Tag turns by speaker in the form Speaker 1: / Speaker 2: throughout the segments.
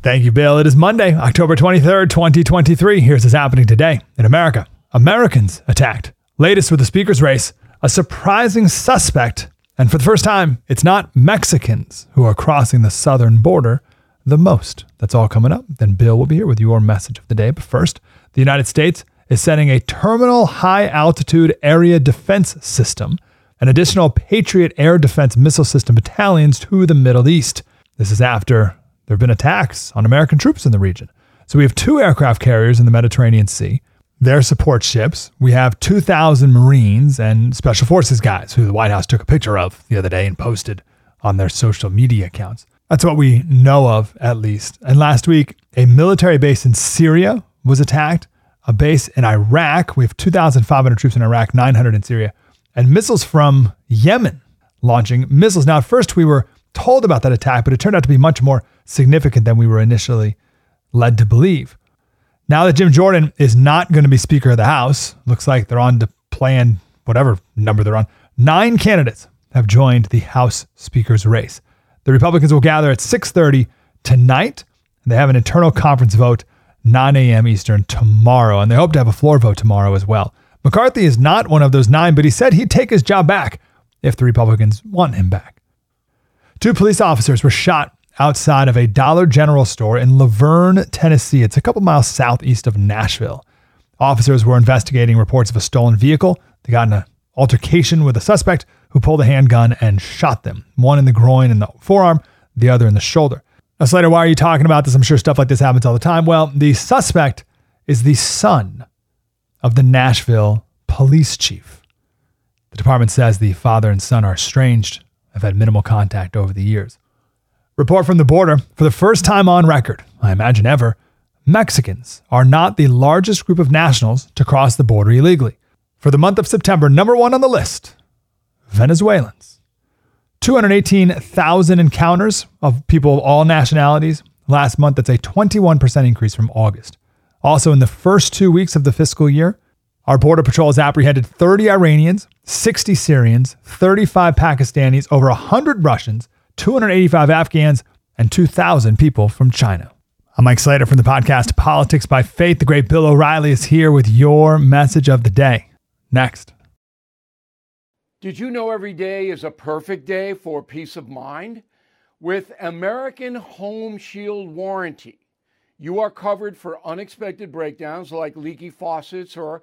Speaker 1: Thank you, Bill. It is Monday, October 23rd, 2023. Here's what's happening today in America. Americans attacked. Latest with the speaker's race, a surprising suspect. And for the first time, it's not Mexicans who are crossing the southern border the most. That's all coming up. Then Bill will be here with your message of the day. But first, the United States is sending a terminal high altitude area defense system, an additional Patriot air defense missile system battalions to the Middle East. This is after there have been attacks on American troops in the region. So we have two aircraft carriers in the Mediterranean Sea, their support ships. We have 2,000 Marines and Special Forces guys who the White House took a picture of the other day and posted on their social media accounts. That's what we know of, at least. And last week, a military base in Syria was attacked a base in Iraq. We have 2,500 troops in Iraq, 900 in Syria, and missiles from Yemen launching missiles. Now, at first, we were told about that attack, but it turned out to be much more significant than we were initially led to believe. Now that Jim Jordan is not going to be Speaker of the House, looks like they're on to plan whatever number they're on. Nine candidates have joined the House Speaker's race. The Republicans will gather at 6:30 tonight, they have an internal conference vote 9 a.m. Eastern tomorrow, and they hope to have a floor vote tomorrow as well. McCarthy is not one of those nine, but he said he'd take his job back if the Republicans want him back. Two police officers were shot outside of a Dollar General store in La Vergne, Tennessee. It's a couple miles southeast of Nashville. Officers were investigating reports of a stolen vehicle. They got in an altercation with a suspect who pulled a handgun and shot them, one in the groin and the forearm, the other in the shoulder. Now, Slater, why are you talking about this? I'm sure stuff like this happens all the time. Well, the suspect is the son of the Nashville police chief. The department says the father and son are estranged, have had minimal contact over the years. Report from the border for the first time on record, I imagine ever, Mexicans are not the largest group of nationals to cross the border illegally. For the month of September, number one on the list Venezuelans. 218,000 encounters of people of all nationalities last month. That's a 21% increase from August. Also, in the first two weeks of the fiscal year, our Border Patrol has apprehended 30 Iranians, 60 Syrians, 35 Pakistanis, over 100 Russians, 285 Afghans, and 2,000 people from China. I'm Mike Slater from the podcast Politics by Faith. The great Bill O'Reilly is here with your message of the day. Next.
Speaker 2: Did you know every day is a perfect day for peace of mind? With American Home Shield Warranty, you are covered for unexpected breakdowns like leaky faucets or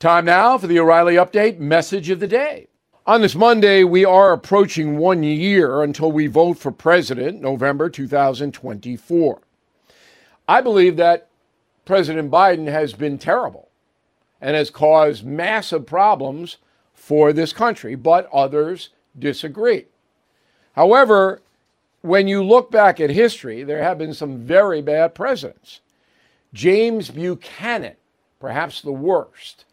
Speaker 2: Time now for the O'Reilly Update message of the day. On this Monday, we are approaching one year until we vote for president, November 2024. I believe that President Biden has been terrible and has caused massive problems for this country, but others disagree. However, when you look back at history, there have been some very bad presidents. James Buchanan, perhaps the worst.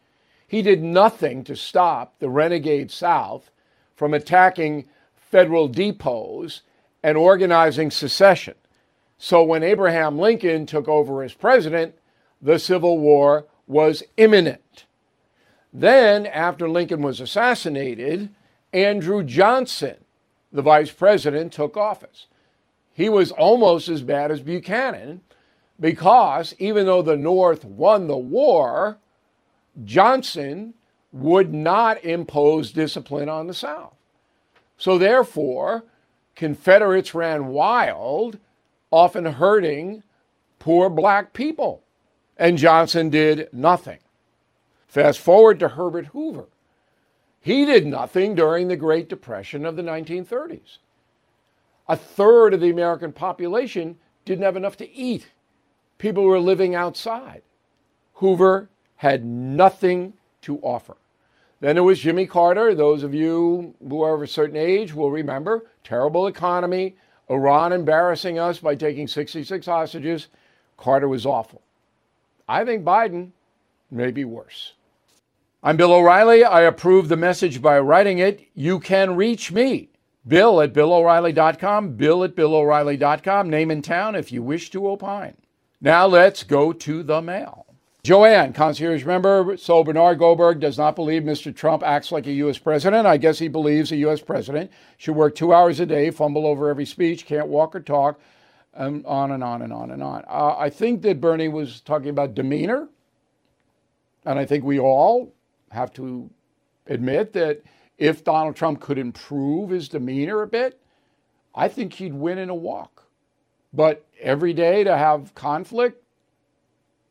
Speaker 2: He did nothing to stop the renegade South from attacking federal depots and organizing secession. So when Abraham Lincoln took over as president, the Civil War was imminent. Then, after Lincoln was assassinated, Andrew Johnson, the vice president, took office. He was almost as bad as Buchanan because even though the North won the war, Johnson would not impose discipline on the South. So, therefore, Confederates ran wild, often hurting poor black people. And Johnson did nothing. Fast forward to Herbert Hoover. He did nothing during the Great Depression of the 1930s. A third of the American population didn't have enough to eat. People were living outside. Hoover had nothing to offer. Then there was Jimmy Carter. Those of you who are of a certain age will remember terrible economy, Iran embarrassing us by taking 66 hostages. Carter was awful. I think Biden may be worse. I'm Bill O'Reilly. I approve the message by writing it. You can reach me, Bill at BillO'Reilly.com, Bill at BillO'Reilly.com, name and town if you wish to opine. Now let's go to the mail. Joanne, concierge member. So Bernard Goldberg does not believe Mr. Trump acts like a U.S. president. I guess he believes a U.S. president should work two hours a day, fumble over every speech, can't walk or talk, and on and on and on and on. Uh, I think that Bernie was talking about demeanor. And I think we all have to admit that if Donald Trump could improve his demeanor a bit, I think he'd win in a walk. But every day to have conflict,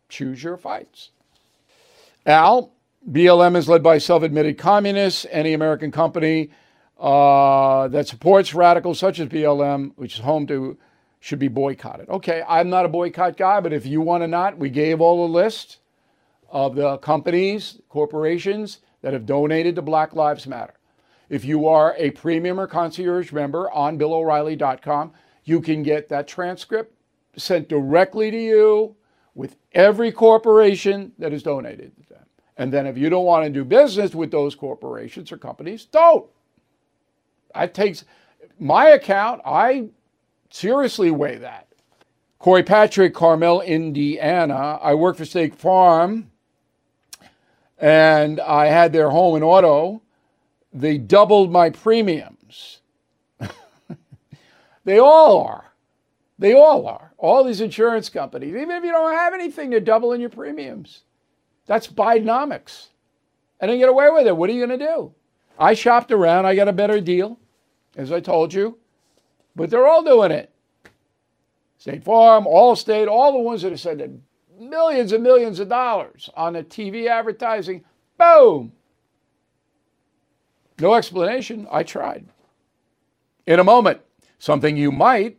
Speaker 2: choose your fights. Al, BLM is led by self admitted communists. Any American company uh, that supports radicals such as BLM, which is home to, should be boycotted. Okay, I'm not a boycott guy, but if you want to not, we gave all the list of the companies, corporations that have donated to Black Lives Matter. If you are a premium or concierge member on BillO'Reilly.com, you can get that transcript sent directly to you with every corporation that has donated to them. And then if you don't want to do business with those corporations or companies, don't. That takes my account, I seriously weigh that. Corey Patrick, Carmel, Indiana. I work for State Farm and I had their home and auto, they doubled my premiums. they all are. They all are. All these insurance companies, even if you don't have anything, they're doubling your premiums. That's Bidenomics. And they get away with it. What are you going to do? I shopped around. I got a better deal, as I told you. But they're all doing it. State Farm, Allstate, all the ones that have said millions and millions of dollars on the TV advertising. Boom! No explanation. I tried. In a moment, something you might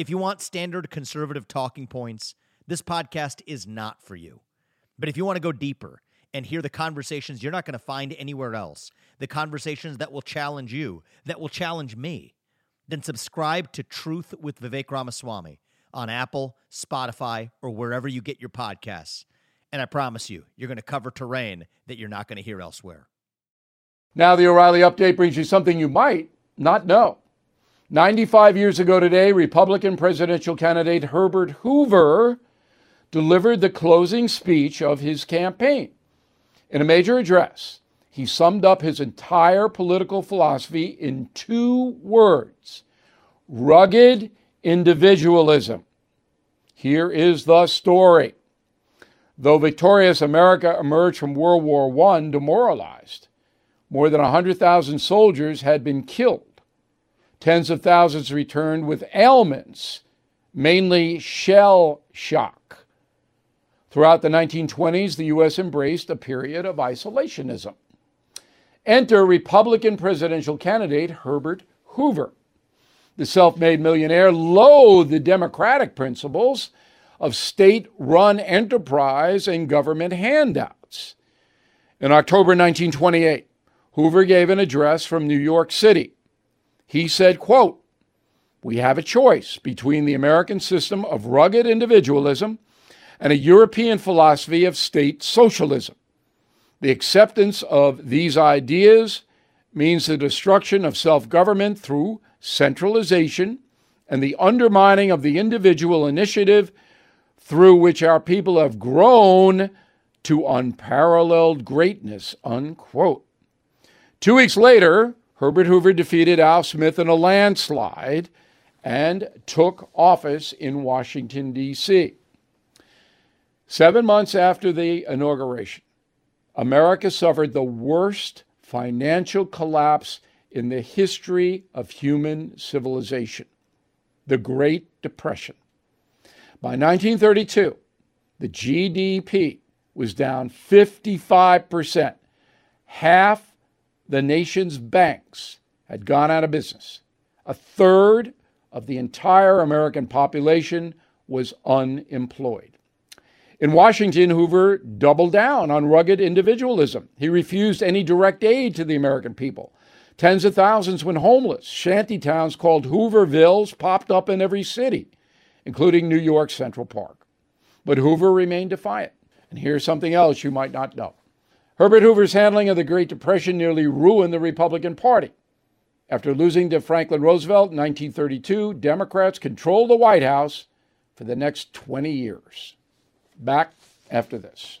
Speaker 3: If you want standard conservative talking points, this podcast is not for you. But if you want to go deeper and hear the conversations you're not going to find anywhere else, the conversations that will challenge you, that will challenge me, then subscribe to Truth with Vivek Ramaswamy on Apple, Spotify, or wherever you get your podcasts. And I promise you, you're going to cover terrain that you're not going to hear elsewhere.
Speaker 2: Now, the O'Reilly update brings you something you might not know. 95 years ago today, Republican presidential candidate Herbert Hoover delivered the closing speech of his campaign. In a major address, he summed up his entire political philosophy in two words rugged individualism. Here is the story. Though victorious America emerged from World War I demoralized, more than 100,000 soldiers had been killed. Tens of thousands returned with ailments, mainly shell shock. Throughout the 1920s, the U.S. embraced a period of isolationism. Enter Republican presidential candidate Herbert Hoover. The self made millionaire loathed the democratic principles of state run enterprise and government handouts. In October 1928, Hoover gave an address from New York City. He said, quote, "We have a choice between the American system of rugged individualism and a European philosophy of state socialism. The acceptance of these ideas means the destruction of self-government through centralization and the undermining of the individual initiative through which our people have grown to unparalleled greatness, unquote. Two weeks later, Herbert Hoover defeated Al Smith in a landslide and took office in Washington, D.C. Seven months after the inauguration, America suffered the worst financial collapse in the history of human civilization the Great Depression. By 1932, the GDP was down 55%. Half the nation's banks had gone out of business. A third of the entire American population was unemployed. In Washington, Hoover doubled down on rugged individualism. He refused any direct aid to the American people. Tens of thousands went homeless. Shanty towns called Hoovervilles popped up in every city, including New York's Central Park. But Hoover remained defiant. And here's something else you might not know. Herbert Hoover's handling of the Great Depression nearly ruined the Republican Party. After losing to Franklin Roosevelt in 1932, Democrats controlled the White House for the next 20 years. Back after this.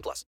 Speaker 4: 18 plus.